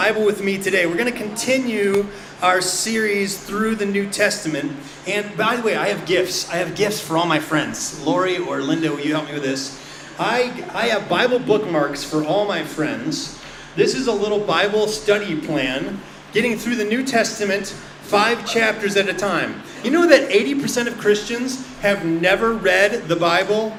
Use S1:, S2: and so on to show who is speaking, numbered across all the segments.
S1: Bible with me today. We're going to continue our series through the New Testament. And by the way, I have gifts. I have gifts for all my friends. Lori or Linda, will you help me with this? I, I have Bible bookmarks for all my friends. This is a little Bible study plan, getting through the New Testament five chapters at a time. You know that 80% of Christians have never read the Bible,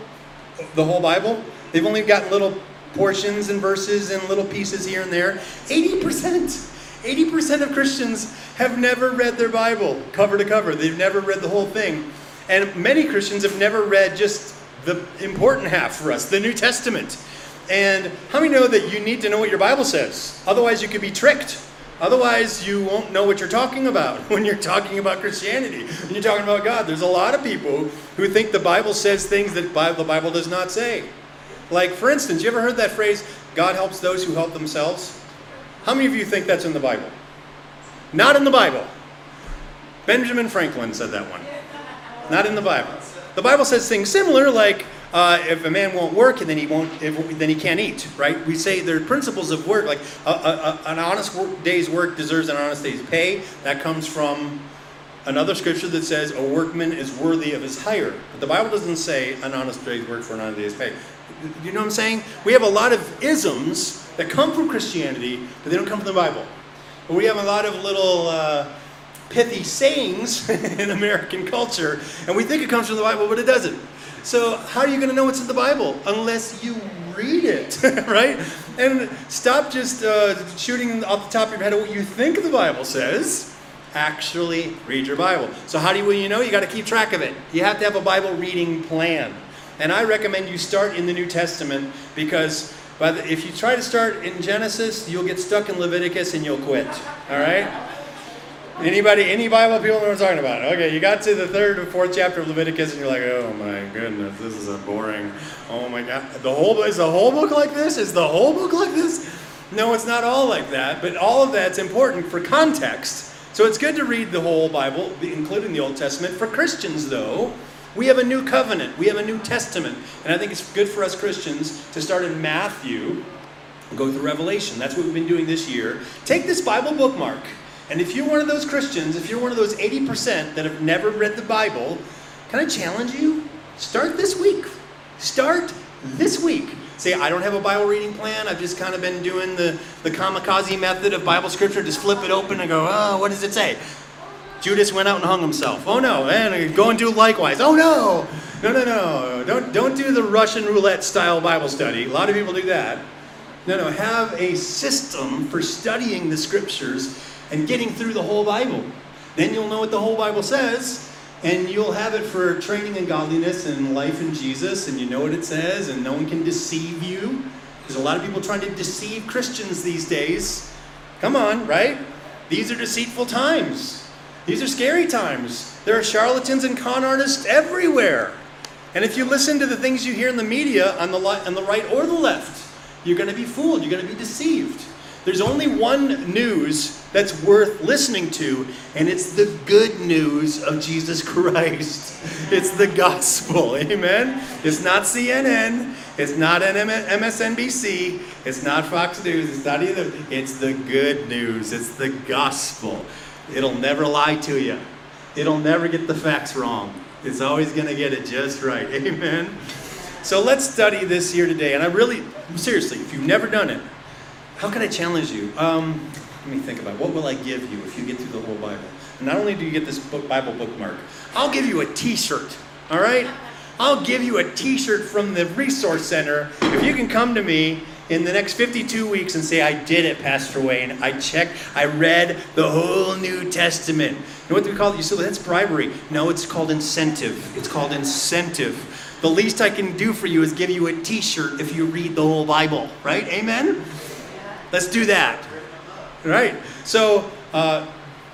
S1: the whole Bible? They've only gotten little portions and verses and little pieces here and there. 80%. 80% of Christians have never read their Bible cover to cover. They've never read the whole thing. And many Christians have never read just the important half for us, the New Testament. And how many know that you need to know what your Bible says? Otherwise, you could be tricked. Otherwise, you won't know what you're talking about when you're talking about Christianity, when you're talking about God. There's a lot of people who think the Bible says things that the Bible does not say. Like, for instance, you ever heard that phrase, God helps those who help themselves? How many of you think that's in the Bible? Not in the Bible. Benjamin Franklin said that one. Not in the Bible. The Bible says things similar, like uh, if a man won't work and then he won't, if, then he can't eat, right? We say there are principles of work, like a, a, a, an honest work, day's work deserves an honest day's pay. That comes from another scripture that says a workman is worthy of his hire. But the Bible doesn't say an honest day's work for an honest day's pay you know what I'm saying? We have a lot of isms that come from Christianity, but they don't come from the Bible. But we have a lot of little uh, pithy sayings in American culture, and we think it comes from the Bible, but it doesn't. So, how are you going to know what's in the Bible unless you read it, right? And stop just uh, shooting off the top of your head what you think the Bible says. Actually, read your Bible. So, how do you, well, you know? You got to keep track of it. You have to have a Bible reading plan. And I recommend you start in the New Testament because the, if you try to start in Genesis, you'll get stuck in Leviticus and you'll quit. All right? Anybody, any Bible people know what I'm talking about? Okay, you got to the third or fourth chapter of Leviticus, and you're like, oh my goodness, this is a boring. Oh my God, the whole is the whole book like this? Is the whole book like this? No, it's not all like that, but all of that's important for context. So it's good to read the whole Bible, including the Old Testament. For Christians, though, we have a new covenant, we have a new testament. And I think it's good for us Christians to start in Matthew and go through Revelation. That's what we've been doing this year. Take this Bible bookmark. And if you're one of those Christians, if you're one of those 80% that have never read the Bible, can I challenge you? Start this week. Start this week. Say, I don't have a Bible reading plan. I've just kind of been doing the, the kamikaze method of Bible scripture. Just flip it open and go, oh, what does it say? Judas went out and hung himself. Oh no, and go and do likewise. Oh no, no, no, no. Don't, don't do the Russian roulette style Bible study. A lot of people do that. No, no, have a system for studying the scriptures and getting through the whole Bible. Then you'll know what the whole Bible says, and you'll have it for training in godliness and life in Jesus, and you know what it says, and no one can deceive you. There's a lot of people trying to deceive Christians these days. Come on, right? These are deceitful times. These are scary times. There are charlatans and con artists everywhere. And if you listen to the things you hear in the media on the, li- on the right or the left, you're going to be fooled. You're going to be deceived. There's only one news that's worth listening to, and it's the good news of Jesus Christ. It's the gospel. Amen? It's not CNN. It's not MSNBC. It's not Fox News. It's not either. It's the good news. It's the gospel. It'll never lie to you. It'll never get the facts wrong. It's always going to get it just right. Amen. So let's study this here today. And I really, seriously, if you've never done it, how can I challenge you? Um, let me think about it. what will I give you if you get through the whole Bible? not only do you get this book, Bible bookmark, I'll give you a T-shirt. All right, I'll give you a T-shirt from the Resource Center if you can come to me in the next 52 weeks and say, I did it, Pastor Wayne. I checked, I read the whole New Testament. You know what we call it? You say, that's bribery. No, it's called incentive. It's called incentive. The least I can do for you is give you a t shirt if you read the whole Bible, right? Amen? Let's do that. All right? So, uh,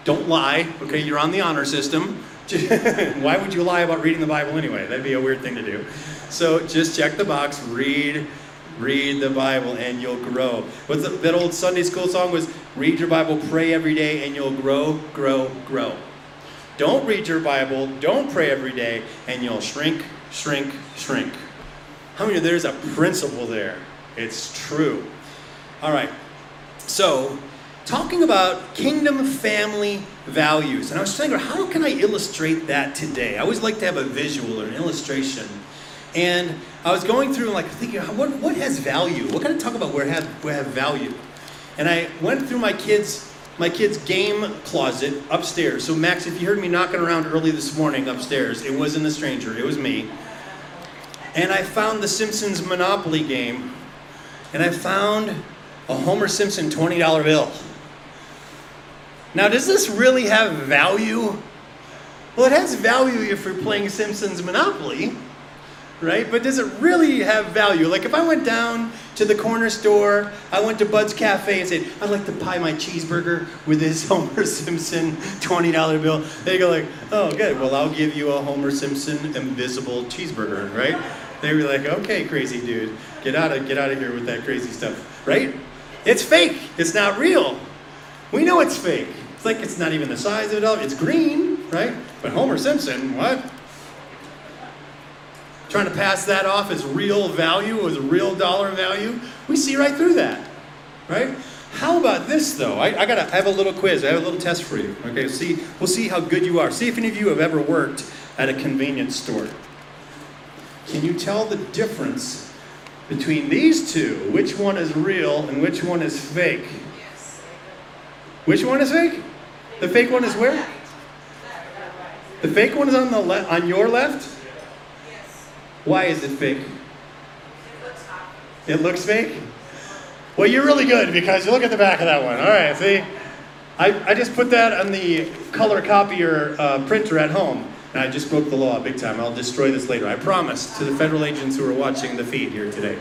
S1: don't lie, okay? You're on the honor system. Why would you lie about reading the Bible anyway? That'd be a weird thing to do. So just check the box, read Read the Bible and you'll grow. What's the, that old Sunday school song was read your Bible, pray every day, and you'll grow, grow, grow. Don't read your Bible, don't pray every day, and you'll shrink, shrink, shrink. How I many there's a principle there? It's true. All right. So, talking about kingdom family values. And I was thinking, how can I illustrate that today? I always like to have a visual or an illustration. And I was going through and like thinking, what, what has value? What can I talk about where have where have value? And I went through my kids my kids' game closet upstairs. So Max, if you heard me knocking around early this morning upstairs, it wasn't a stranger, it was me. And I found the Simpsons Monopoly game, and I found a Homer Simpson $20 bill. Now, does this really have value? Well, it has value if you're playing Simpsons Monopoly, right? But does it really have value? Like if I went down to the corner store, I went to Bud's Cafe and said, I'd like to buy my cheeseburger with this Homer Simpson $20 bill. They go like, oh, good. Well, I'll give you a Homer Simpson invisible cheeseburger, right? They be like, okay, crazy dude, get out of, get out of here with that crazy stuff, right? It's fake. It's not real. We know it's fake. It's like it's not even the size of it all. It's green, right? But Homer Simpson, what? trying to pass that off as real value, as real dollar value. We see right through that, right? How about this though? I, I gotta I have a little quiz. I have a little test for you. Okay, see, we'll see how good you are. See if any of you have ever worked at a convenience store. Can you tell the difference between these two? Which one is real and which one is fake? Yes. Which one is fake? The fake one is where? The fake one is on the left. on your left. Why is it fake? It looks fake? Well, you're really good because you look at the back of that one. All right, see? I, I just put that on the color copier uh, printer at home, and I just broke the law big time. I'll destroy this later. I promise to the federal agents who are watching the feed here today.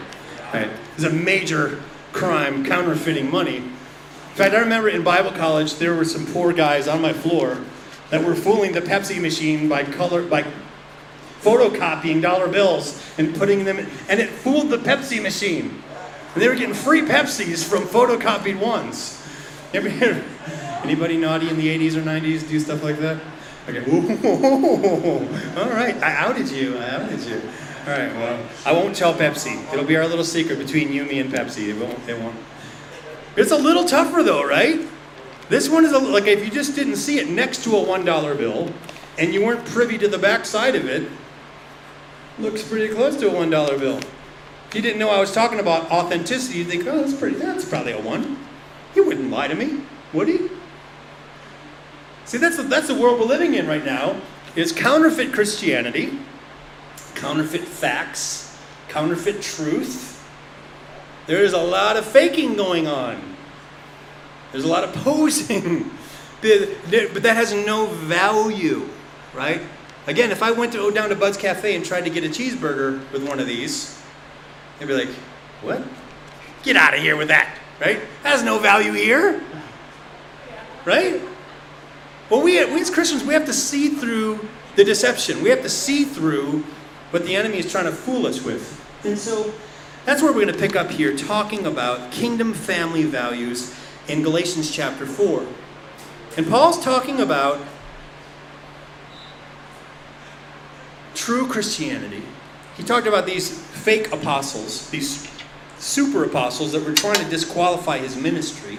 S1: Right, It's a major crime, counterfeiting money. In fact, I remember in Bible college, there were some poor guys on my floor that were fooling the Pepsi machine by color by photocopying dollar bills and putting them in, and it fooled the Pepsi machine. And they were getting free Pepsis from photocopied ones. Anybody naughty in the 80s or 90s do stuff like that? Okay. all right. I outed you. I outed you. All right. Well, I won't tell Pepsi. It'll be our little secret between you, me, and Pepsi. It won't. It won't. It's a little tougher though, right? This one is a, like if you just didn't see it next to a one dollar bill, and you weren't privy to the back side of it, Looks pretty close to a one dollar bill. If he didn't know I was talking about authenticity, you'd think, oh, that's pretty. That's probably a one. He wouldn't lie to me, would he? See, that's the, that's the world we're living in right now. Is counterfeit Christianity, counterfeit facts, counterfeit truth. There's a lot of faking going on. There's a lot of posing. but that has no value, right? Again, if I went to, down to Bud's Cafe and tried to get a cheeseburger with one of these, they'd be like, what? Get out of here with that, right? That has no value here, right? Well, we, we as Christians, we have to see through the deception. We have to see through what the enemy is trying to fool us with. And so that's where we're going to pick up here, talking about kingdom family values in Galatians chapter 4. And Paul's talking about true Christianity, he talked about these fake apostles, these super apostles that were trying to disqualify his ministry.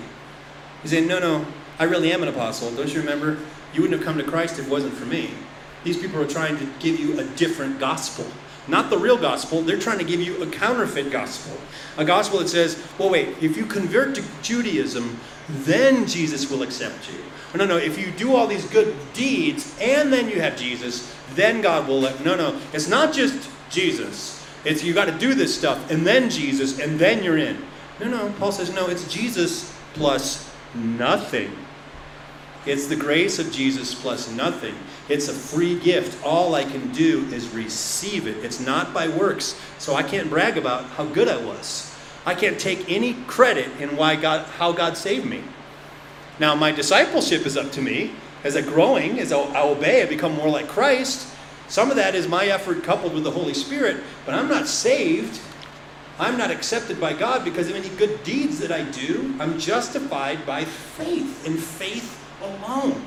S1: He's saying, No, no, I really am an apostle. Don't you remember? You wouldn't have come to Christ if it wasn't for me. These people are trying to give you a different gospel. Not the real gospel, they're trying to give you a counterfeit gospel. A gospel that says, well, wait, if you convert to Judaism, then Jesus will accept you. Or, no, no, if you do all these good deeds and then you have Jesus, then God will let. No, no. It's not just Jesus. It's you got to do this stuff and then Jesus and then you're in. No, no. Paul says, no, it's Jesus plus nothing. It's the grace of Jesus plus nothing. It's a free gift. All I can do is receive it. It's not by works. So I can't brag about how good I was. I can't take any credit in why God how God saved me. Now my discipleship is up to me as I'm growing, as I obey, I become more like Christ. Some of that is my effort coupled with the Holy Spirit, but I'm not saved. I'm not accepted by God because of any good deeds that I do. I'm justified by faith and faith alone.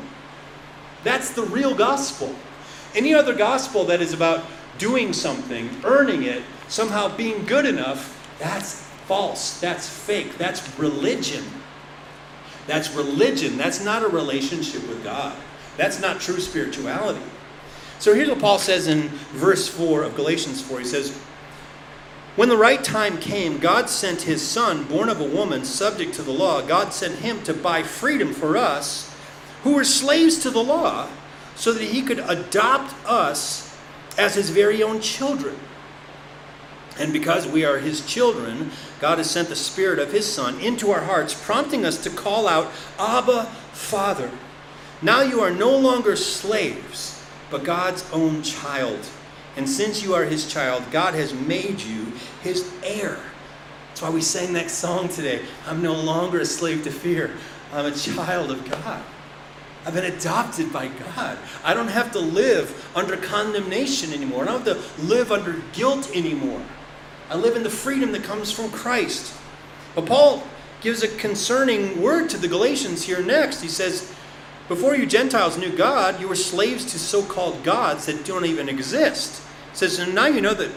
S1: That's the real gospel. Any other gospel that is about doing something, earning it, somehow being good enough, that's false, that's fake, that's religion. That's religion. That's not a relationship with God. That's not true spirituality. So here's what Paul says in verse 4 of Galatians 4. He says, When the right time came, God sent his son, born of a woman, subject to the law. God sent him to buy freedom for us, who were slaves to the law, so that he could adopt us as his very own children. And because we are His children, God has sent the Spirit of His Son into our hearts, prompting us to call out, Abba, Father. Now you are no longer slaves, but God's own child. And since you are His child, God has made you His heir. That's why we sang that song today I'm no longer a slave to fear, I'm a child of God. I've been adopted by God. I don't have to live under condemnation anymore. I don't have to live under guilt anymore. I live in the freedom that comes from Christ. But Paul gives a concerning word to the Galatians here next. He says, Before you Gentiles knew God, you were slaves to so called gods that don't even exist. He says, And now you know that,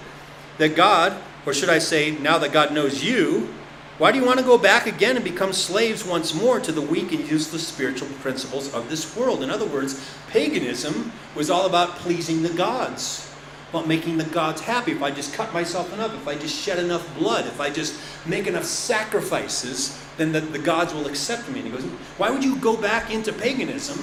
S1: that God, or should I say, now that God knows you, why do you want to go back again and become slaves once more to the weak and useless spiritual principles of this world? In other words, paganism was all about pleasing the gods about making the gods happy, if I just cut myself enough, if I just shed enough blood, if I just make enough sacrifices, then the, the gods will accept me. And he goes, Why would you go back into paganism?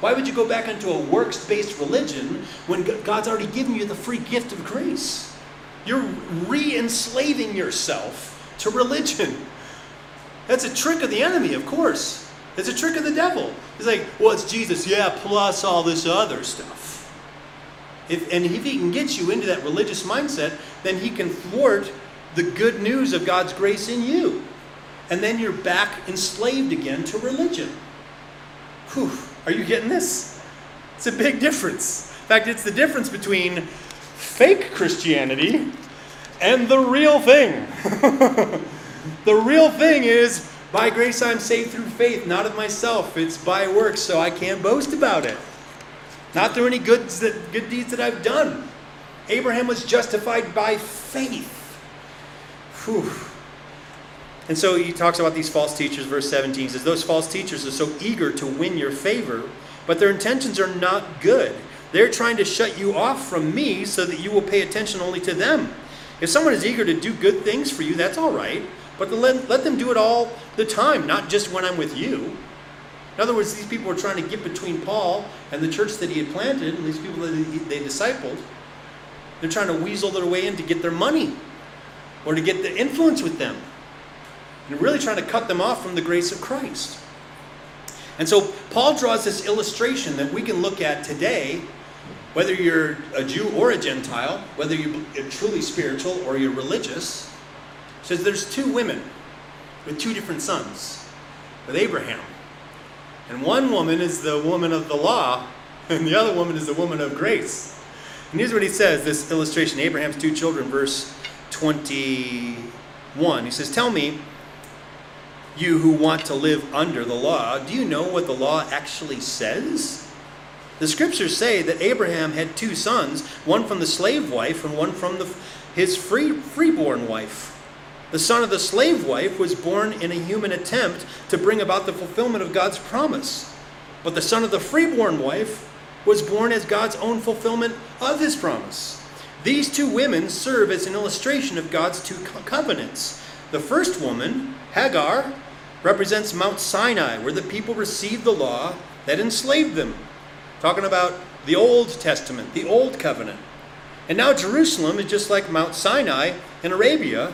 S1: Why would you go back into a works based religion when God's already given you the free gift of grace? You're re enslaving yourself to religion. That's a trick of the enemy, of course. It's a trick of the devil. He's like, well, it's Jesus, yeah, plus all this other stuff. If, and if he can get you into that religious mindset, then he can thwart the good news of God's grace in you. And then you're back enslaved again to religion. Whew, are you getting this? It's a big difference. In fact, it's the difference between fake Christianity and the real thing. the real thing is by grace I'm saved through faith, not of myself. It's by works, so I can't boast about it not through any good deeds that I've done. Abraham was justified by faith. Whew. And so he talks about these false teachers, verse 17 he says, Those false teachers are so eager to win your favor, but their intentions are not good. They're trying to shut you off from me so that you will pay attention only to them. If someone is eager to do good things for you, that's all right, but let, let them do it all the time, not just when I'm with you. In other words, these people were trying to get between Paul and the church that he had planted, and these people that he, they discipled. They're trying to weasel their way in to get their money or to get the influence with them. And really trying to cut them off from the grace of Christ. And so Paul draws this illustration that we can look at today, whether you're a Jew or a Gentile, whether you're truly spiritual or you're religious. Says there's two women with two different sons with Abraham. And one woman is the woman of the law, and the other woman is the woman of grace. And here's what he says this illustration Abraham's two children, verse 21. He says, Tell me, you who want to live under the law, do you know what the law actually says? The scriptures say that Abraham had two sons, one from the slave wife and one from the, his free, freeborn wife. The son of the slave wife was born in a human attempt to bring about the fulfillment of God's promise. But the son of the freeborn wife was born as God's own fulfillment of his promise. These two women serve as an illustration of God's two covenants. The first woman, Hagar, represents Mount Sinai, where the people received the law that enslaved them. Talking about the Old Testament, the Old Covenant. And now Jerusalem is just like Mount Sinai in Arabia,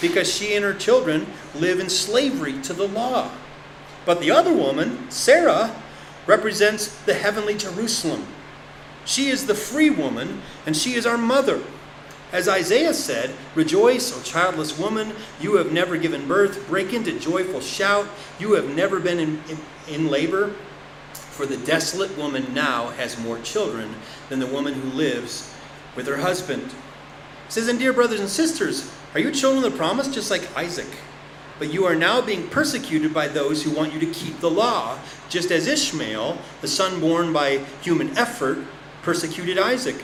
S1: because she and her children live in slavery to the law. But the other woman, Sarah, represents the heavenly Jerusalem. She is the free woman, and she is our mother. As Isaiah said, Rejoice, O childless woman, you have never given birth. Break into joyful shout, you have never been in, in, in, labor. For the desolate woman now has more children than the woman who lives with her husband. It says, And dear brothers and sisters, are you children of the promise just like Isaac? But you are now being persecuted by those who want you to keep the law, just as Ishmael, the son born by human effort, persecuted Isaac,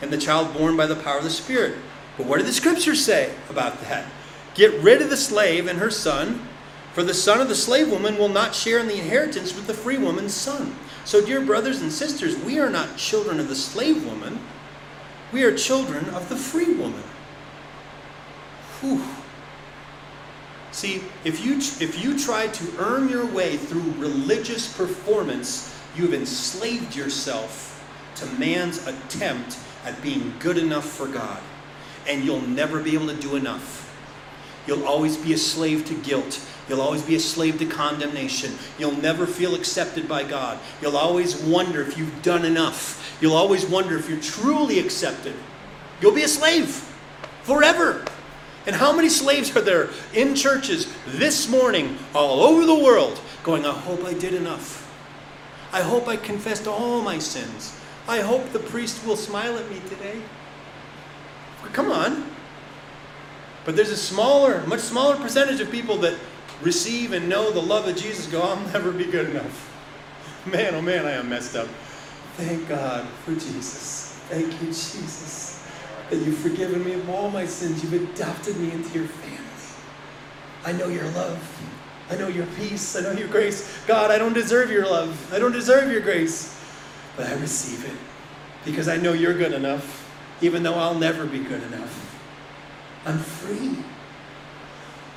S1: and the child born by the power of the Spirit. But what do the scriptures say about that? Get rid of the slave and her son, for the son of the slave woman will not share in the inheritance with the free woman's son. So, dear brothers and sisters, we are not children of the slave woman, we are children of the free woman. Whew. See, if you, if you try to earn your way through religious performance, you've enslaved yourself to man's attempt at being good enough for God. And you'll never be able to do enough. You'll always be a slave to guilt. You'll always be a slave to condemnation. You'll never feel accepted by God. You'll always wonder if you've done enough. You'll always wonder if you're truly accepted. You'll be a slave forever. And how many slaves are there in churches this morning all over the world going, I hope I did enough. I hope I confessed all my sins. I hope the priest will smile at me today. Come on. But there's a smaller, much smaller percentage of people that receive and know the love of Jesus go, I'll never be good enough. Man, oh man, I am messed up. Thank God for Jesus. Thank you, Jesus that you've forgiven me of all my sins. You've adopted me into your family. I know your love. I know your peace. I know your grace. God, I don't deserve your love. I don't deserve your grace. But I receive it because I know you're good enough, even though I'll never be good enough. I'm free.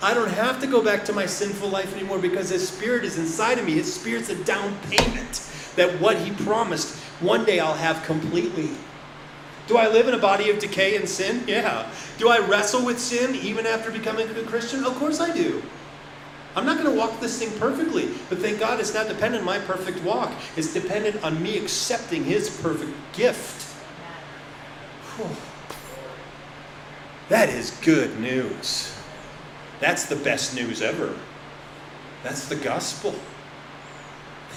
S1: I don't have to go back to my sinful life anymore because His Spirit is inside of me. His Spirit's a down payment that what He promised one day I'll have completely. Do I live in a body of decay and sin? Yeah. Do I wrestle with sin even after becoming a Christian? Of course I do. I'm not going to walk this thing perfectly, but thank God it's not dependent on my perfect walk. It's dependent on me accepting His perfect gift. Whew. That is good news. That's the best news ever. That's the gospel.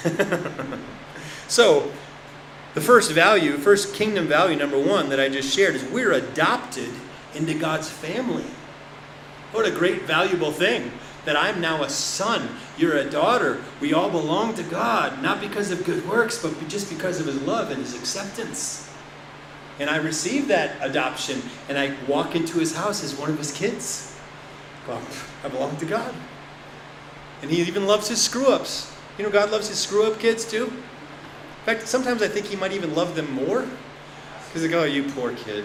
S1: so, the first value, first kingdom value number one that I just shared is we're adopted into God's family. What a great, valuable thing that I'm now a son, you're a daughter. We all belong to God, not because of good works, but just because of His love and His acceptance. And I receive that adoption, and I walk into His house as one of His kids. Well, I belong to God. And He even loves His screw ups. You know, God loves His screw up kids too. In fact, sometimes I think he might even love them more. Because like, oh, you poor kid.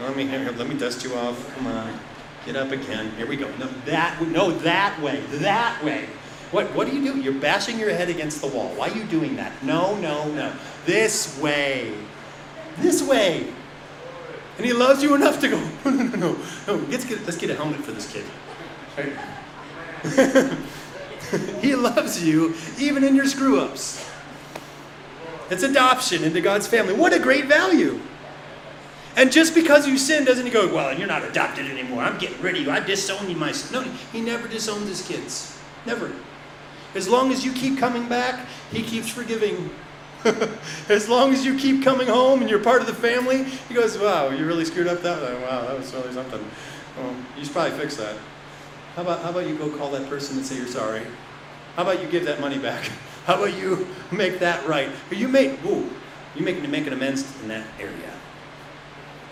S1: Let me here, let me dust you off. Come on, get up again. Here we go. No, that no, that way, that way. What what do you do? You're bashing your head against the wall. Why are you doing that? No, no, no. This way, this way. And he loves you enough to go. No, no, no, no. let's get let's get a helmet for this kid. he loves you even in your screw ups. It's adoption into God's family. What a great value. And just because you sin doesn't he go, well, you're not adopted anymore. I'm getting rid of you. I disown you, my son. No, he never disowns his kids. Never. As long as you keep coming back, he keeps forgiving. as long as you keep coming home and you're part of the family, he goes, wow, you really screwed up that one. Uh, wow, that was really something. Well, you should probably fix that. How about, how about you go call that person and say you're sorry? How about you give that money back? How about you make that right? you make, woo, you make, make an amends in that area.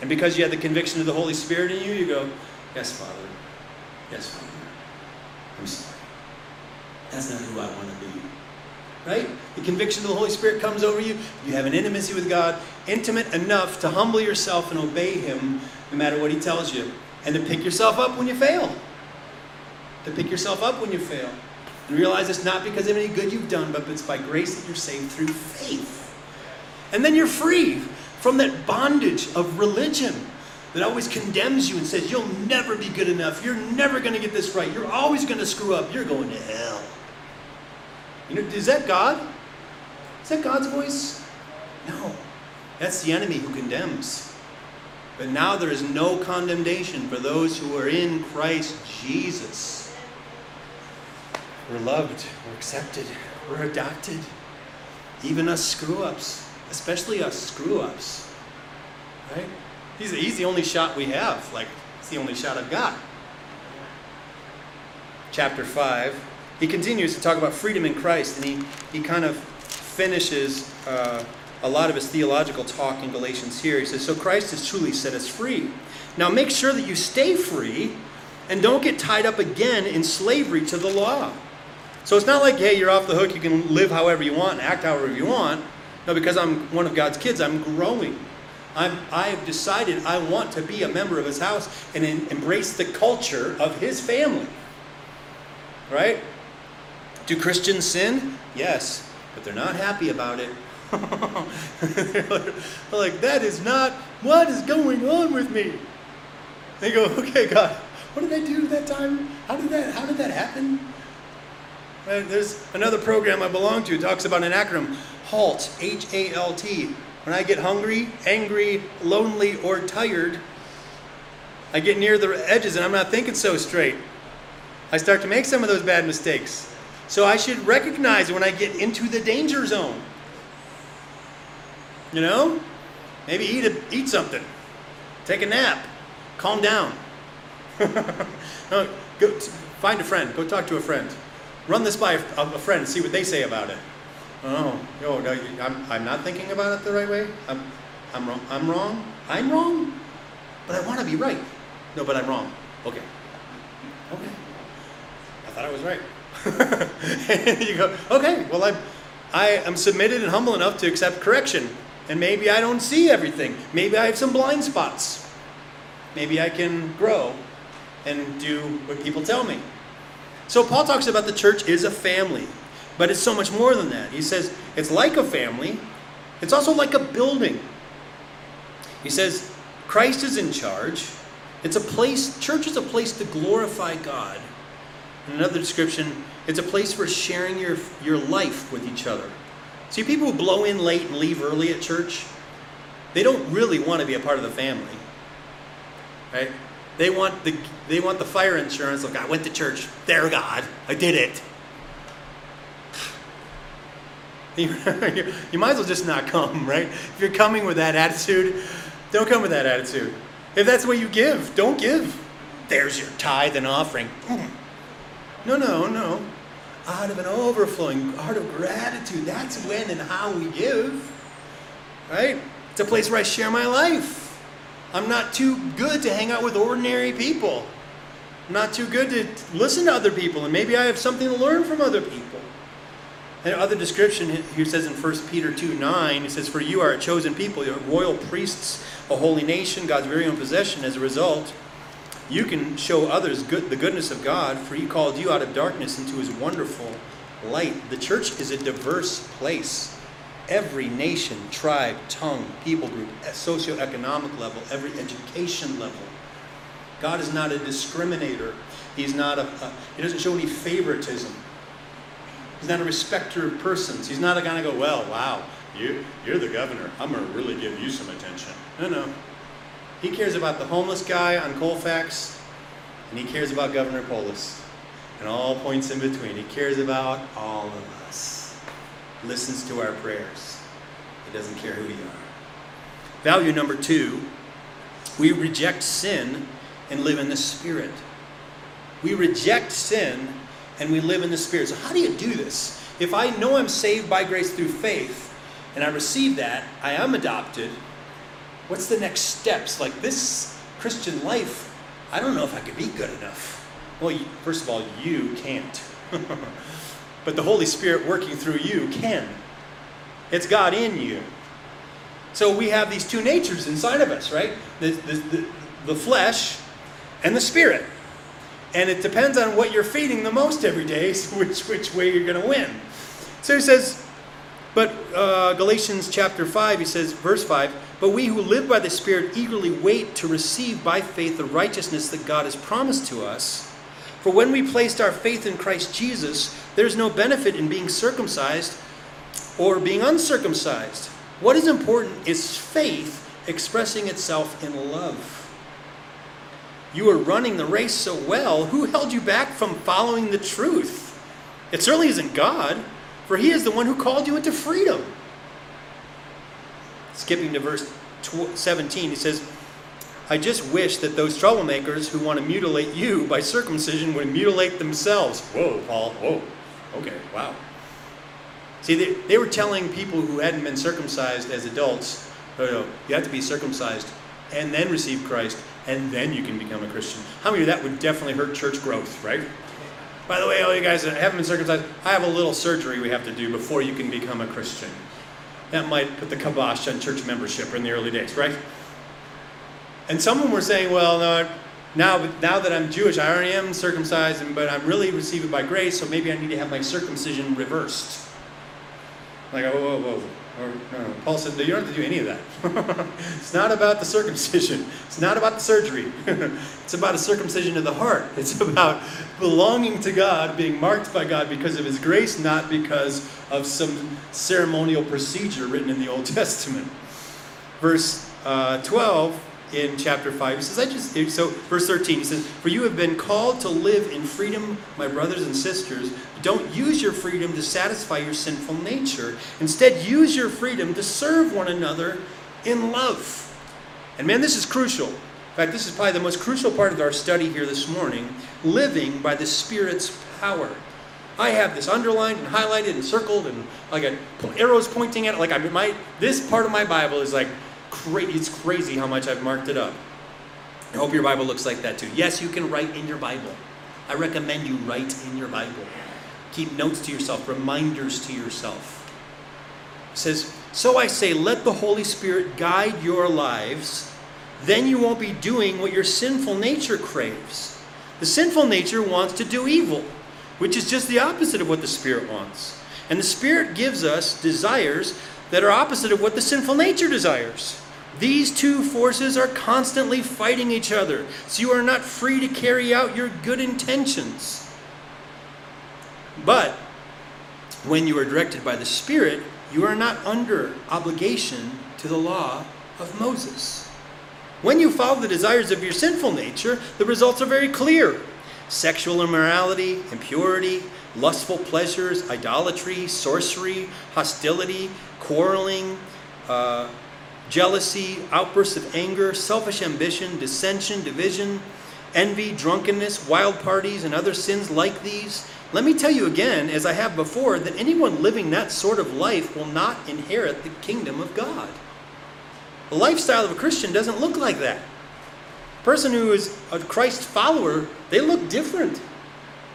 S1: And because you have the conviction of the Holy Spirit in you, you go, Yes, Father. Yes, Father. I'm sorry. That's not who I want to be. Right? The conviction of the Holy Spirit comes over you. You have an intimacy with God, intimate enough to humble yourself and obey Him no matter what He tells you, and to pick yourself up when you fail. To pick yourself up when you fail. And realize it's not because of any good you've done, but it's by grace that you're saved through faith. And then you're free from that bondage of religion that always condemns you and says, You'll never be good enough. You're never going to get this right. You're always going to screw up. You're going to hell. You know, is that God? Is that God's voice? No. That's the enemy who condemns. But now there is no condemnation for those who are in Christ Jesus. We're loved, we're accepted, we're adopted. Even us screw ups, especially us screw ups, right? He's, he's the only shot we have. Like, it's the only shot I've got. Chapter 5. He continues to talk about freedom in Christ, and he, he kind of finishes uh, a lot of his theological talk in Galatians here. He says, So Christ has truly set us free. Now make sure that you stay free and don't get tied up again in slavery to the law. So it's not like, hey, you're off the hook, you can live however you want and act however you want. No, because I'm one of God's kids, I'm growing. I'm, I have decided I want to be a member of his house and in, embrace the culture of his family. Right? Do Christians sin? Yes, but they're not happy about it. they're like, that is not what is going on with me. They go, okay, God, what did I do that time? How did that, how did that happen? there's another program I belong to talks about an acronym, HALT, H-A-L-T. When I get hungry, angry, lonely, or tired, I get near the edges and I'm not thinking so straight. I start to make some of those bad mistakes. So I should recognize when I get into the danger zone. You know? Maybe eat, a, eat something. Take a nap. Calm down. no, go, find a friend. Go talk to a friend. Run this by a, a friend, see what they say about it. Oh, no, no, I'm, I'm not thinking about it the right way. I'm, I'm wrong. I'm wrong. I'm wrong. But I want to be right. No, but I'm wrong. Okay. Okay. I thought I was right. and you go, okay, well, I'm, I am submitted and humble enough to accept correction. And maybe I don't see everything. Maybe I have some blind spots. Maybe I can grow and do what people tell me. So Paul talks about the church is a family, but it's so much more than that. He says it's like a family, it's also like a building. He says Christ is in charge. It's a place, church is a place to glorify God. In another description, it's a place for sharing your, your life with each other. See, people who blow in late and leave early at church, they don't really want to be a part of the family. Right? They want the they want the fire insurance. Look, I went to church. There, God, I did it. you might as well just not come, right? If you're coming with that attitude, don't come with that attitude. If that's what you give, don't give. There's your tithe and offering. No, no, no. Out of an overflowing heart of gratitude, that's when and how we give. Right? It's a place where I share my life. I'm not too good to hang out with ordinary people. I'm not too good to listen to other people, and maybe I have something to learn from other people. And other description here says in 1 Peter 2 9, it says, For you are a chosen people, you're royal priests, a holy nation, God's very own possession. As a result, you can show others good, the goodness of God, for he called you out of darkness into his wonderful light. The church is a diverse place every nation, tribe, tongue, people group, socioeconomic level, every education level. God is not a discriminator. He's not a, a he doesn't show any favoritism. He's not a respecter of persons. He's not a guy to go, well, wow, you, you're the governor. I'm going to really give you some attention. No, no. He cares about the homeless guy on Colfax, and he cares about Governor Polis, and all points in between. He cares about all of us listens to our prayers. He doesn't care who you are. Value number two we reject sin and live in the Spirit. We reject sin and we live in the Spirit. So, how do you do this? If I know I'm saved by grace through faith and I receive that, I am adopted, what's the next steps? Like this Christian life, I don't know if I could be good enough. Well, first of all, you can't. But the Holy Spirit working through you can. It's God in you. So we have these two natures inside of us, right? The, the, the, the flesh and the spirit. And it depends on what you're feeding the most every day, which, which way you're going to win. So he says, but uh, Galatians chapter 5, he says, verse 5, but we who live by the Spirit eagerly wait to receive by faith the righteousness that God has promised to us. For when we placed our faith in Christ Jesus, there's no benefit in being circumcised or being uncircumcised. What is important is faith expressing itself in love. You were running the race so well, who held you back from following the truth? It certainly isn't God, for He is the one who called you into freedom. Skipping to verse 17, He says, I just wish that those troublemakers who want to mutilate you by circumcision would mutilate themselves. Whoa, Paul, whoa. Okay, wow. See, they, they were telling people who hadn't been circumcised as adults, no, oh, no, you have to be circumcised and then receive Christ, and then you can become a Christian. How many of that would definitely hurt church growth, right? By the way, all you guys that haven't been circumcised, I have a little surgery we have to do before you can become a Christian. That might put the kibosh on church membership in the early days, right? And them were saying, well, no, now, now that I'm Jewish, I already am circumcised, but I'm really received by grace, so maybe I need to have my circumcision reversed. Like, whoa, whoa, whoa. Or, no, no. Paul said, no, you don't have to do any of that. it's not about the circumcision. It's not about the surgery. it's about a circumcision of the heart. It's about belonging to God, being marked by God because of His grace, not because of some ceremonial procedure written in the Old Testament. Verse uh, 12 in chapter 5. He says, I just, so verse 13, he says, For you have been called to live in freedom, my brothers and sisters. Don't use your freedom to satisfy your sinful nature. Instead, use your freedom to serve one another in love. And man, this is crucial. In fact, this is probably the most crucial part of our study here this morning living by the Spirit's power. I have this underlined and highlighted and circled, and I got arrows pointing at it. Like I, my, this part of my Bible is like Cra- it's crazy how much I've marked it up. I hope your Bible looks like that too. Yes, you can write in your Bible. I recommend you write in your Bible. Keep notes to yourself, reminders to yourself. It says, So I say, let the Holy Spirit guide your lives. Then you won't be doing what your sinful nature craves. The sinful nature wants to do evil, which is just the opposite of what the Spirit wants. And the Spirit gives us desires that are opposite of what the sinful nature desires. These two forces are constantly fighting each other, so you are not free to carry out your good intentions. But when you are directed by the Spirit, you are not under obligation to the law of Moses. When you follow the desires of your sinful nature, the results are very clear sexual immorality, impurity, lustful pleasures, idolatry, sorcery, hostility, quarreling, uh, jealousy, outbursts of anger, selfish ambition, dissension, division, envy, drunkenness, wild parties, and other sins like these. Let me tell you again, as I have before, that anyone living that sort of life will not inherit the kingdom of God. The lifestyle of a Christian doesn't look like that. A person who is a Christ follower, they look different.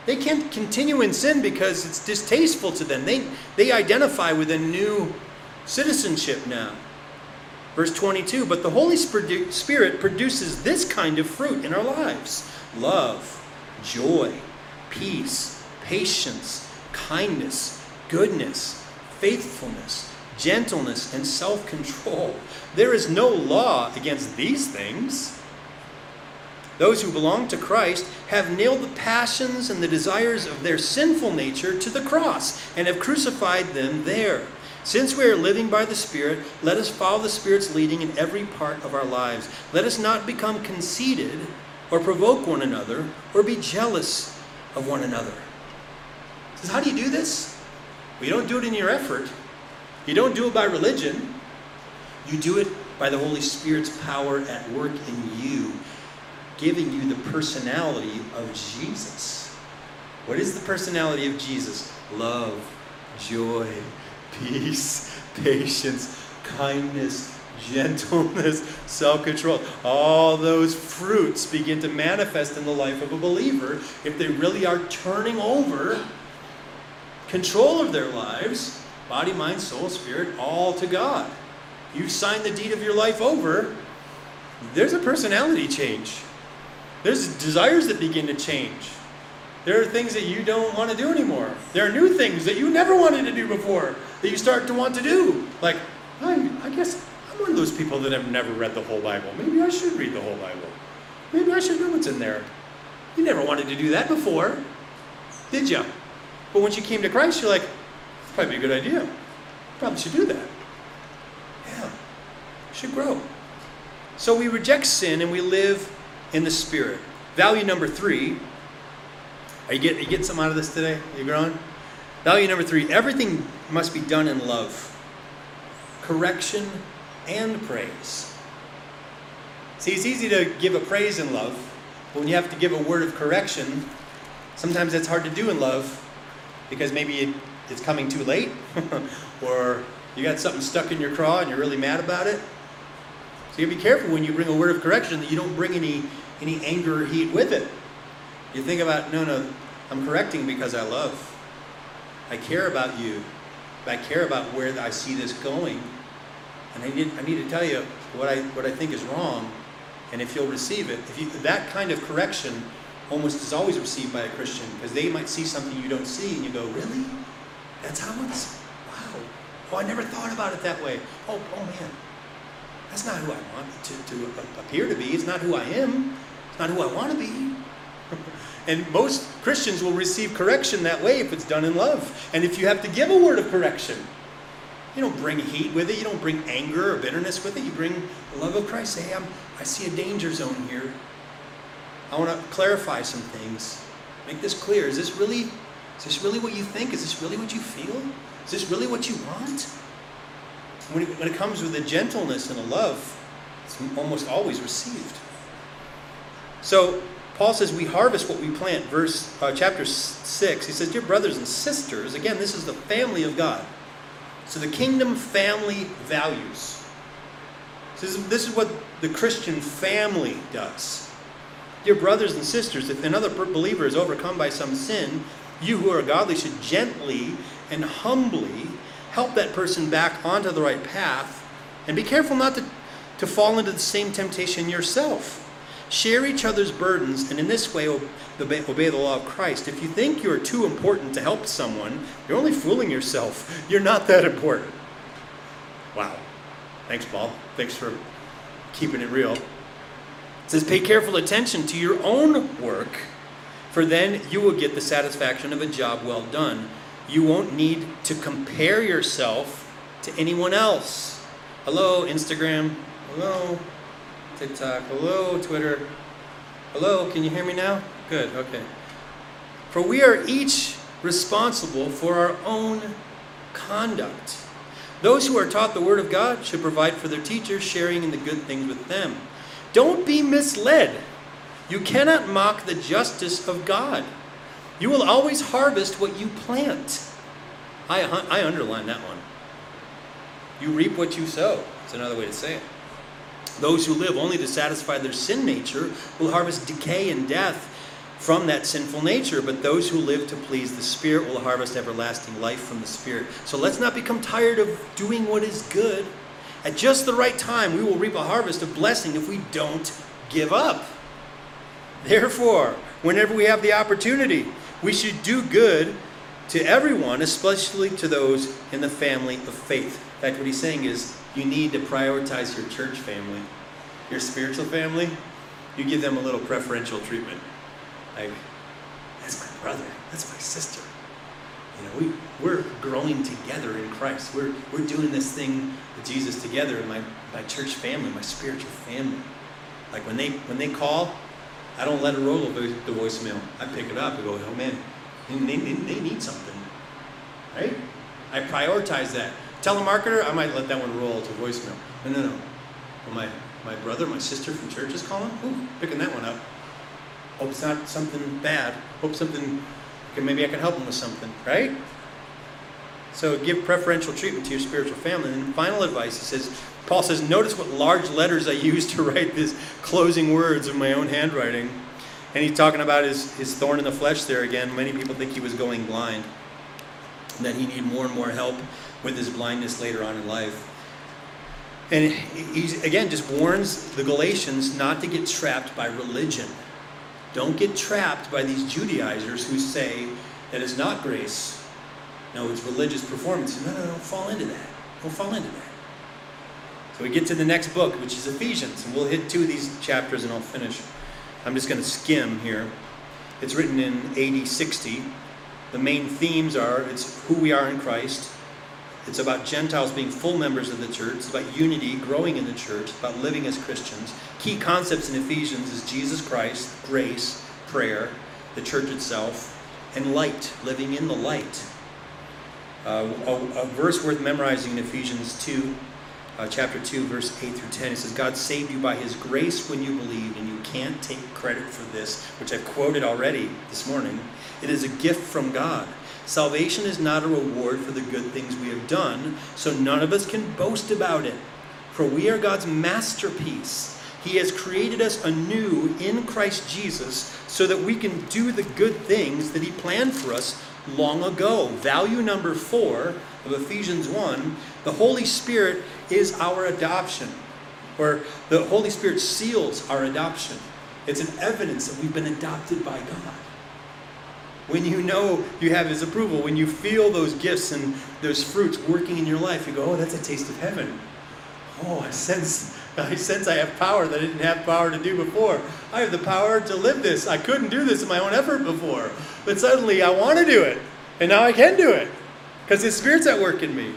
S1: They can't continue in sin because it's distasteful to them. They, they identify with a new citizenship now. Verse 22 But the Holy Spirit produces this kind of fruit in our lives love, joy, peace, patience, kindness, goodness, faithfulness, gentleness, and self control. There is no law against these things. Those who belong to Christ have nailed the passions and the desires of their sinful nature to the cross and have crucified them there. Since we are living by the Spirit, let us follow the Spirit's leading in every part of our lives. Let us not become conceited or provoke one another or be jealous of one another. Says, how do you do this? Well, you don't do it in your effort. You don't do it by religion. You do it by the Holy Spirit's power at work in you, giving you the personality of Jesus. What is the personality of Jesus? Love, joy, peace, patience, kindness, gentleness, self control. All those fruits begin to manifest in the life of a believer if they really are turning over control of their lives, body, mind, soul, spirit, all to God. You've signed the deed of your life over, there's a personality change. There's desires that begin to change. There are things that you don't want to do anymore. There are new things that you never wanted to do before that you start to want to do. Like, I, I guess I'm one of those people that have never read the whole Bible. Maybe I should read the whole Bible. Maybe I should know what's in there. You never wanted to do that before, did you? But once you came to Christ, you're like, it's probably a good idea. Probably should do that. Yeah, should grow. So we reject sin and we live in the Spirit. Value number three. Are you get you get some out of this today? Are you growing? Value number three everything must be done in love, correction, and praise. See, it's easy to give a praise in love, but when you have to give a word of correction, sometimes it's hard to do in love because maybe it, it's coming too late or you got something stuck in your craw and you're really mad about it. So you be careful when you bring a word of correction that you don't bring any, any anger or heat with it. You think about, no, no, I'm correcting because I love. I care about you. I care about where I see this going. And I need, I need to tell you what I, what I think is wrong, and if you'll receive it. If you, that kind of correction almost is always received by a Christian because they might see something you don't see, and you go, Really? That's how it's? Wow. Oh, I never thought about it that way. Oh, oh man. That's not who I want to, to appear to be. It's not who I am. It's not who I want to be. And most Christians will receive correction that way if it's done in love. And if you have to give a word of correction, you don't bring heat with it, you don't bring anger or bitterness with it, you bring the love of Christ. Say, hey, I'm, I see a danger zone here. I want to clarify some things. Make this clear. Is this really is this really what you think? Is this really what you feel? Is this really what you want? When it, when it comes with a gentleness and a love, it's almost always received. So Paul says, We harvest what we plant, verse uh, chapter 6. He says, Dear brothers and sisters, again, this is the family of God. So the kingdom family values. So this, is, this is what the Christian family does. Dear brothers and sisters, if another believer is overcome by some sin, you who are godly should gently and humbly help that person back onto the right path and be careful not to, to fall into the same temptation yourself. Share each other's burdens, and in this way obey, obey, the law of Christ. If you think you're too important to help someone, you're only fooling yourself. You're not that important. Wow. Thanks, Paul. Thanks for keeping it real. It says, Pay careful attention to your own work, for then you will get the satisfaction of a job well done. You won't need to compare yourself to anyone else. Hello, Instagram. Hello, TikTok. Hello, Twitter. Hello, can you hear me now? Good, okay. For we are each responsible for our own conduct. Those who are taught the Word of God should provide for their teachers, sharing in the good things with them. Don't be misled. You cannot mock the justice of God. You will always harvest what you plant. I, I underline that one. You reap what you sow. It's another way to say it. Those who live only to satisfy their sin nature will harvest decay and death from that sinful nature, but those who live to please the Spirit will harvest everlasting life from the Spirit. So let's not become tired of doing what is good. At just the right time, we will reap a harvest of blessing if we don't give up. Therefore, whenever we have the opportunity, we should do good to everyone, especially to those in the family of faith. In fact, what he's saying is you need to prioritize your church family, your spiritual family. You give them a little preferential treatment. Like, that's my brother, that's my sister. You know, we, we're growing together in Christ. We're, we're doing this thing with Jesus together in my, my church family, my spiritual family. Like when they when they call, I don't let it roll over the voicemail. I pick it up and go, oh man, they, they, they need something. Right? I prioritize that telemarketer, I might let that one roll to voicemail. No, no, no. Well, my, my brother, my sister from church is calling. Ooh, picking that one up. Hope it's not something bad. Hope something, okay, maybe I can help them with something, right? So give preferential treatment to your spiritual family. And final advice, he says, Paul says, notice what large letters I use to write these closing words in my own handwriting. And he's talking about his, his thorn in the flesh there again. Many people think he was going blind, that he needed more and more help with his blindness later on in life. And he, again, just warns the Galatians not to get trapped by religion. Don't get trapped by these Judaizers who say that it's not grace. No, it's religious performance. No, no, don't fall into that. Don't fall into that. So we get to the next book, which is Ephesians, and we'll hit two of these chapters and I'll finish. I'm just going to skim here. It's written in AD 60. The main themes are it's who we are in Christ, it's about Gentiles being full members of the church. It's about unity, growing in the church, about living as Christians. Key concepts in Ephesians is Jesus Christ, grace, prayer, the church itself, and light, living in the light. Uh, a, a, verse worth memorizing in Ephesians 2, uh, chapter 2, verse 8 through 10. It says, God saved you by his grace when you believed, and you can't take credit for this, which i quoted already this morning. It is a gift from God Salvation is not a reward for the good things we have done, so none of us can boast about it. For we are God's masterpiece. He has created us anew in Christ Jesus so that we can do the good things that He planned for us long ago. Value number four of Ephesians 1 the Holy Spirit is our adoption, or the Holy Spirit seals our adoption. It's an evidence that we've been adopted by God. When you know you have His approval, when you feel those gifts and those fruits working in your life, you go, oh, that's a taste of heaven. Oh, I sense, I sense I have power that I didn't have power to do before. I have the power to live this. I couldn't do this in my own effort before. But suddenly I want to do it. And now I can do it. Because His Spirit's at work in me.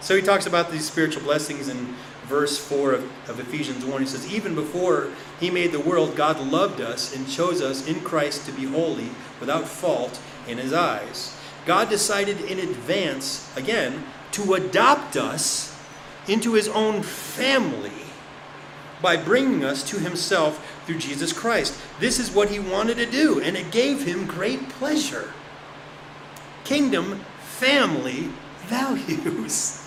S1: So he talks about these spiritual blessings and verse 4 of, of Ephesians 1. He says, Even before he made the world, God loved us and chose us in Christ to be holy, without fault in his eyes. God decided in advance, again, to adopt us into his own family by bringing us to himself through Jesus Christ. This is what he wanted to do, and it gave him great pleasure. Kingdom family values.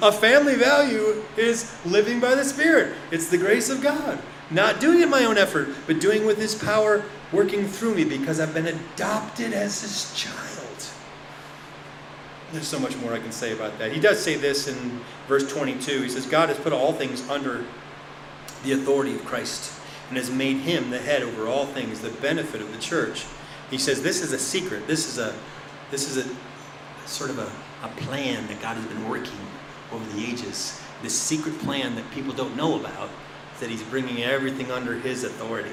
S1: A family value is living by the Spirit, it's the grace of God. Not doing it my own effort, but doing with His power working through me because I've been adopted as His child. There's so much more I can say about that. He does say this in verse 22. He says, God has put all things under the authority of Christ and has made him the head over all things, the benefit of the church. He says, This is a secret. This is a, this is a sort of a, a plan that God has been working over the ages. This secret plan that people don't know about, that he's bringing everything under his authority.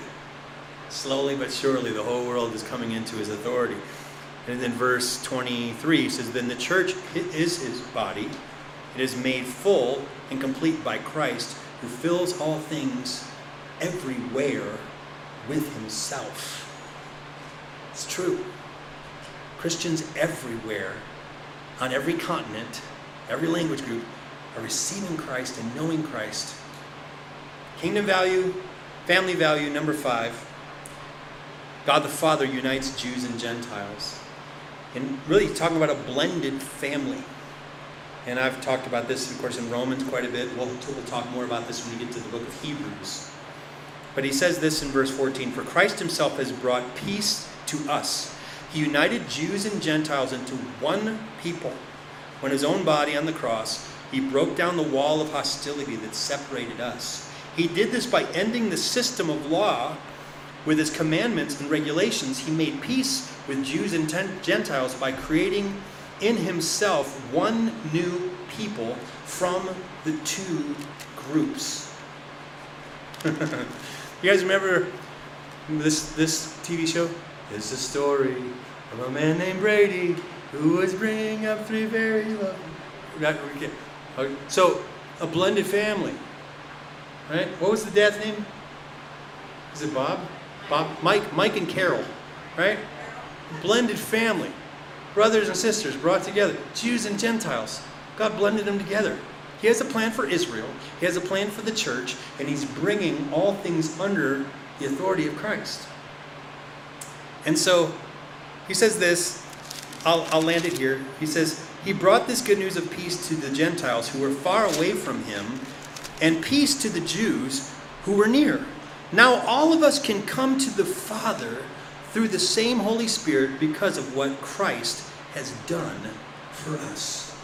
S1: Slowly but surely, the whole world is coming into his authority. And then verse 23 says, Then the church is his body. It is made full and complete by Christ, who fills all things everywhere with himself. It's true. Christians everywhere, on every continent, every language group, are receiving Christ and knowing Christ. Kingdom value, family value, number five. God the Father unites Jews and Gentiles. And really talking about a blended family. And I've talked about this, of course, in Romans quite a bit. We'll, we'll talk more about this when we get to the book of Hebrews. But he says this in verse 14 For Christ himself has brought peace to us. He united Jews and Gentiles into one people when his own body on the cross, he broke down the wall of hostility that separated us. He did this by ending the system of law with his commandments and regulations. He made peace with Jews and Gentiles by creating in himself one new people from the two groups. you guys remember this this TV show? It's the story of a man named Brady who was bringing up three very lovely. So, a blended family, right? What was the dad's name? Is it Bob? Bob, Mike, Mike and Carol, right? Blended family, brothers and sisters brought together, Jews and Gentiles. God blended them together. He has a plan for Israel. He has a plan for the church, and he's bringing all things under the authority of Christ. And so he says this I'll, I'll land it here. He says, He brought this good news of peace to the Gentiles who were far away from him, and peace to the Jews who were near. Now all of us can come to the Father through the same Holy Spirit because of what Christ has done for us.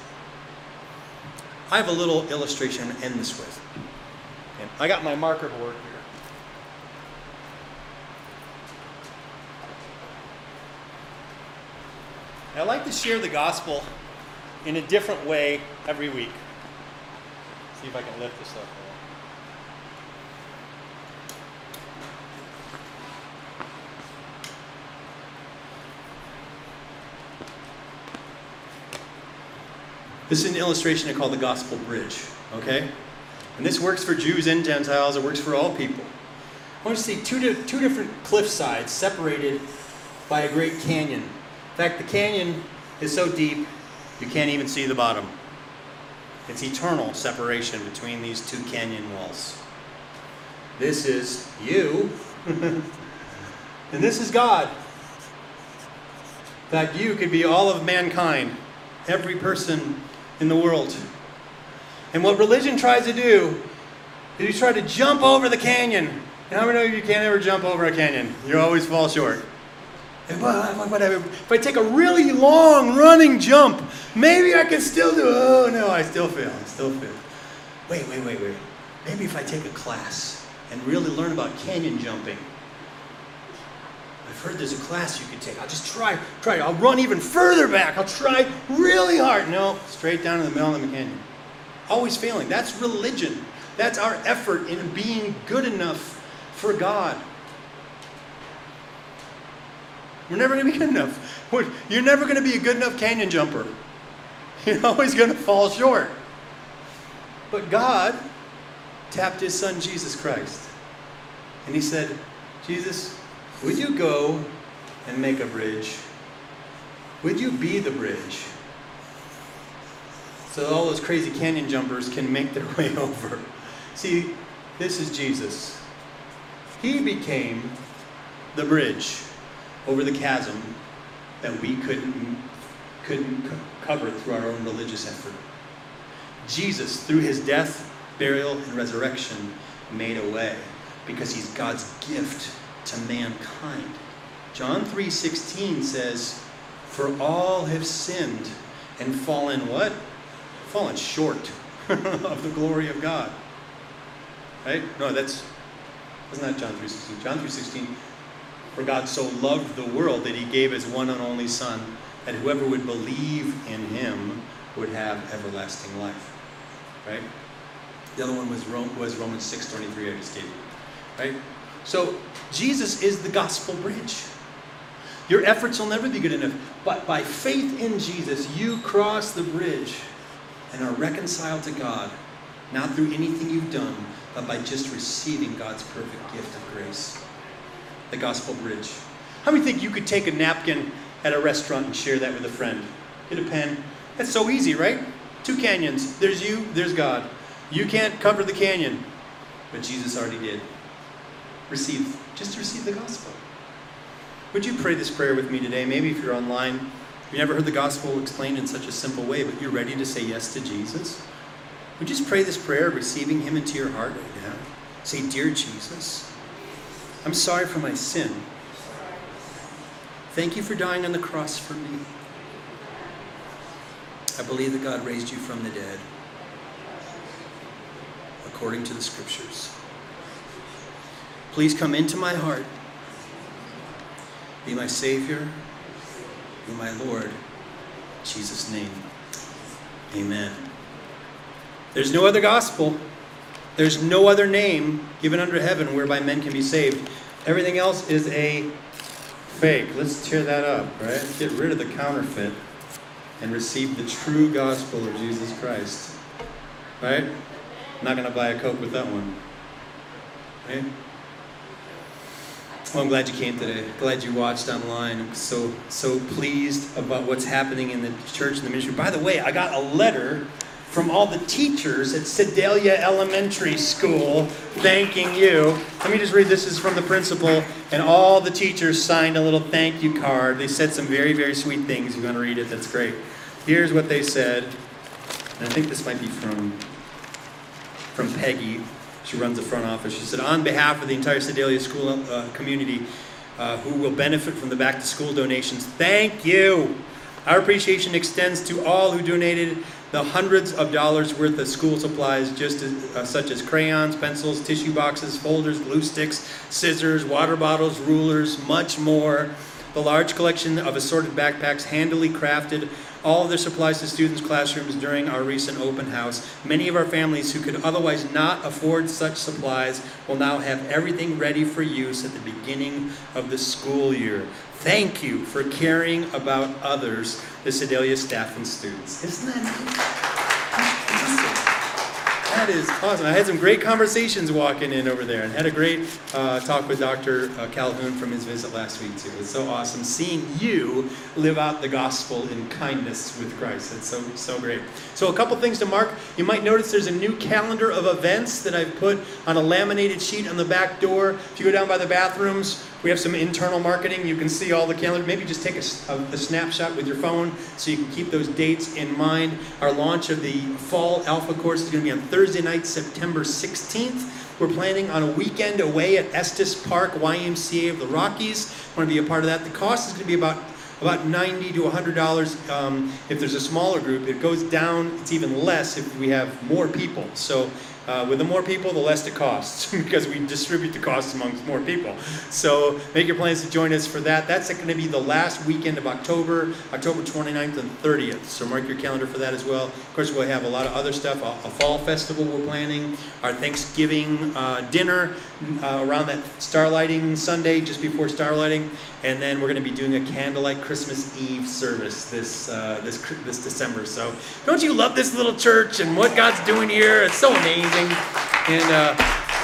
S1: I have a little illustration to end this with. And I got my marker board here. And I like to share the gospel in a different way every week. Let's see if I can lift this up. This is an illustration I call the Gospel Bridge, okay? And this works for Jews and Gentiles, it works for all people. I want to see two, di- two different cliff sides separated by a great canyon in fact, the canyon is so deep you can't even see the bottom. It's eternal separation between these two canyon walls. This is you, and this is God. In fact, you could be all of mankind, every person in the world. And what religion tries to do is you try to jump over the canyon. And how many of you can't ever jump over a canyon? You always fall short. And well, whatever. If I take a really long running jump, maybe I can still do. Oh no, I still fail. I still fail. Wait, wait, wait, wait. Maybe if I take a class and really learn about canyon jumping. I've heard there's a class you could take. I'll just try, try. I'll run even further back. I'll try really hard. No, straight down to the middle of the canyon. Always failing. That's religion. That's our effort in being good enough for God. We're never going to be good enough. We're, you're never going to be a good enough canyon jumper. You're always going to fall short. But God tapped his son Jesus Christ. And he said, Jesus, would you go and make a bridge? Would you be the bridge? So all those crazy canyon jumpers can make their way over. See, this is Jesus. He became the bridge over the chasm that we couldn't, couldn't c- cover through our own religious effort. Jesus, through his death, burial, and resurrection, made a way because he's God's gift to mankind. John 3:16 says, "For all have sinned and fallen what? Fallen short of the glory of God." Right? No, that's isn't that John 3:16? John 3:16 for God so loved the world that he gave his one and only Son, that whoever would believe in him would have everlasting life. Right? The other one was, Rome, was Romans 6 23, I just gave you. Right? So Jesus is the gospel bridge. Your efforts will never be good enough. But by faith in Jesus, you cross the bridge and are reconciled to God, not through anything you've done, but by just receiving God's perfect gift of grace the gospel bridge. How many think you could take a napkin at a restaurant and share that with a friend? Get a pen. That's so easy, right? Two canyons. There's you, there's God. You can't cover the canyon, but Jesus already did. Receive, just receive the gospel. Would you pray this prayer with me today? Maybe if you're online, you never heard the gospel explained in such a simple way, but you're ready to say yes to Jesus. Would you just pray this prayer, receiving Him into your heart right now? Say, Dear Jesus, I'm sorry for my sin. Thank you for dying on the cross for me. I believe that God raised you from the dead according to the scriptures. Please come into my heart. Be my Savior Be my Lord. In Jesus' name. Amen. There's no other gospel. There's no other name given under heaven whereby men can be saved. Everything else is a fake. Let's tear that up, right? Get rid of the counterfeit and receive the true gospel of Jesus Christ. Right? I'm not going to buy a Coke with that one. Right? Well, I'm glad you came today. Glad you watched online. I'm so so pleased about what's happening in the church and the ministry. By the way, I got a letter from all the teachers at Sedalia Elementary School thanking you. Let me just read this is from the principal, and all the teachers signed a little thank you card. They said some very, very sweet things. you you want to read it, that's great. Here's what they said, and I think this might be from, from Peggy. She runs the front office. She said, On behalf of the entire Sedalia School uh, community, uh, who will benefit from the back to school donations. Thank you. Our appreciation extends to all who donated the hundreds of dollars worth of school supplies, just as, uh, such as crayons, pencils, tissue boxes, folders, glue sticks, scissors, water bottles, rulers, much more. The large collection of assorted backpacks handily crafted all of their supplies to students' classrooms during our recent open house. Many of our families who could otherwise not afford such supplies will now have everything ready for use at the beginning of the school year. Thank you for caring about others, the Sedalia staff and students. Isn't that nice? That is awesome. I had some great conversations walking in over there and had a great uh, talk with Dr. Uh, Calhoun from his visit last week, too. It's so awesome seeing you live out the gospel in kindness with Christ. It's so, so great. So, a couple things to mark. You might notice there's a new calendar of events that I've put on a laminated sheet on the back door. If you go down by the bathrooms, we have some internal marketing. You can see all the calendar. Maybe just take a, a, a, snapshot with your phone so you can keep those dates in mind. Our launch of the fall alpha course is going to be on Thursday night, September 16th. We're planning on a weekend away at Estes Park YMCA of the Rockies. Want to be a part of that? The cost is going to be about about 90 to 100 dollars um, if there's a smaller group. It goes down. It's even less if we have more people. So uh, with the more people, the less it costs because we distribute the costs amongst more people. So make your plans to join us for that. That's going to be the last weekend of October, October 29th and 30th. So mark your calendar for that as well. Of course, we'll have a lot of other stuff. A, a fall festival we're planning, our Thanksgiving uh, dinner uh, around that starlighting Sunday, just before starlighting, and then we're going to be doing a candlelight Christmas Eve service this uh, this this December. So don't you love this little church and what God's doing here? It's so amazing. And uh,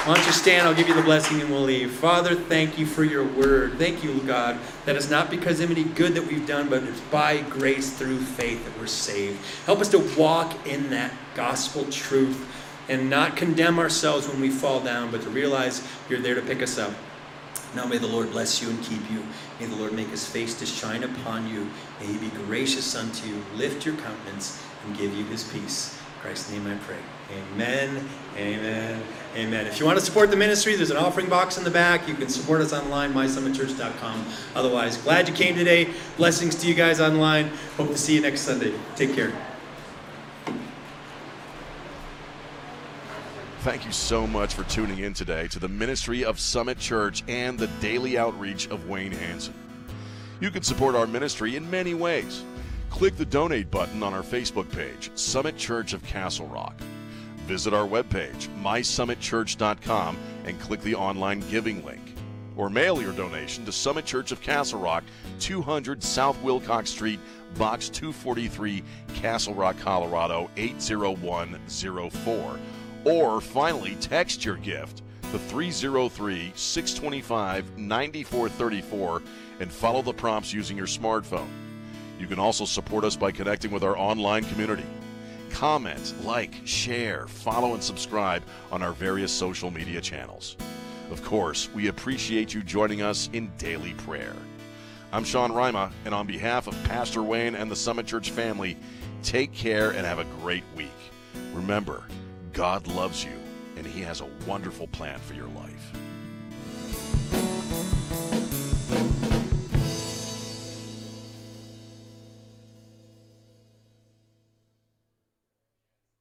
S1: why don't you stand? I'll give you the blessing and we'll leave. Father, thank you for your word. Thank you, God, that it's not because of any good that we've done, but it's by grace through faith that we're saved. Help us to walk in that gospel truth and not condemn ourselves when we fall down, but to realize you're there to pick us up. Now may the Lord bless you and keep you. May the Lord make his face to shine upon you. May he be gracious unto you, lift your countenance, and give you his peace. In Christ's name I pray. Amen. Amen. Amen. If you want to support the ministry, there's an offering box in the back. You can support us online, mysummitchurch.com. Otherwise, glad you came today. Blessings to you guys online. Hope to see you next Sunday. Take care. Thank you so much for tuning in today to the ministry of Summit Church and the daily outreach of Wayne Hanson. You can support our ministry in many ways. Click the donate button on our Facebook page, Summit Church of Castle Rock visit our webpage, mysummitchurch.com, and click the online giving link. Or mail your donation to Summit Church of Castle Rock, 200 South Wilcox Street, Box 243, Castle Rock, Colorado 80104. Or finally, text your gift to 303 625 9434 and follow the prompts using your smartphone. You can also support us by connecting with our online community comment, like, share, follow, and subscribe on our various social media channels. Of course, we appreciate you joining us in daily prayer. I'm Sean Rima, and on behalf of Pastor Wayne and the Summit Church family, take care and have a great week. Remember, God loves you, and He has a wonderful plan for your life.